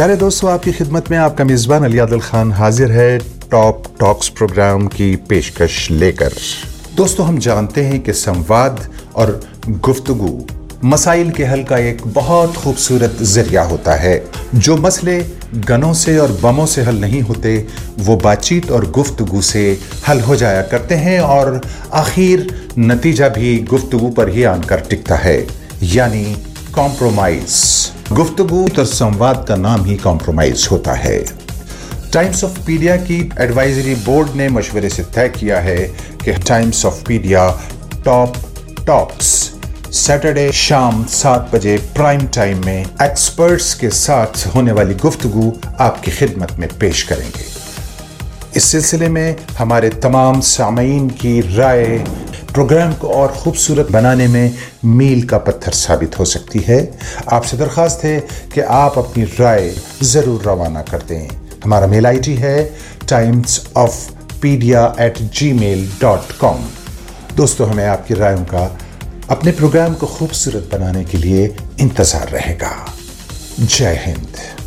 प्यारे दोस्तों, आपकी खिदमत में आपका मेज़बान अली आदिल खान हाजिर है टॉप टॉक्स प्रोग्राम की पेशकश लेकर। दोस्तों, हम जानते हैं कि संवाद और गुफ्तगु मसाइल के हल का एक बहुत खूबसूरत ज़रिया होता है। जो मसले गनों से और बमों से हल नहीं होते, वो बातचीत और गुफ्तगु से हल हो जाया करते हैं और आखिर नतीजा भी गुफ्तगु पर ही आकर टिकता है। यानी कॉम्प्रोमाइज गुफ्तगु और संवाद का नाम ही कॉम्प्रोमाइज होता है। टाइम्स ऑफ़ पीडिया की एडवाइजरी बोर्ड ने मशवरे से तय किया है कि Times of Pedia top talks Saturday शाम सात बजे प्राइम टाइम में एक्सपर्ट्स के साथ होने वाली गुफ्तगु आपकी खिदमत में पेश करेंगे। इस सिलसिले में हमारे तमाम सामीन की राय प्रोग्राम को और खूबसूरत बनाने में मील का पत्थर साबित हो सकती है। आपसे दरख्वास्त है कि आप अपनी राय ज़रूर रवाना कर दें। हमारा मेल आईडी है Times of Pedia at G mail dot com दोस्तों, हमें आपकी रायों का अपने प्रोग्राम को खूबसूरत बनाने के लिए इंतज़ार रहेगा। जय हिंद।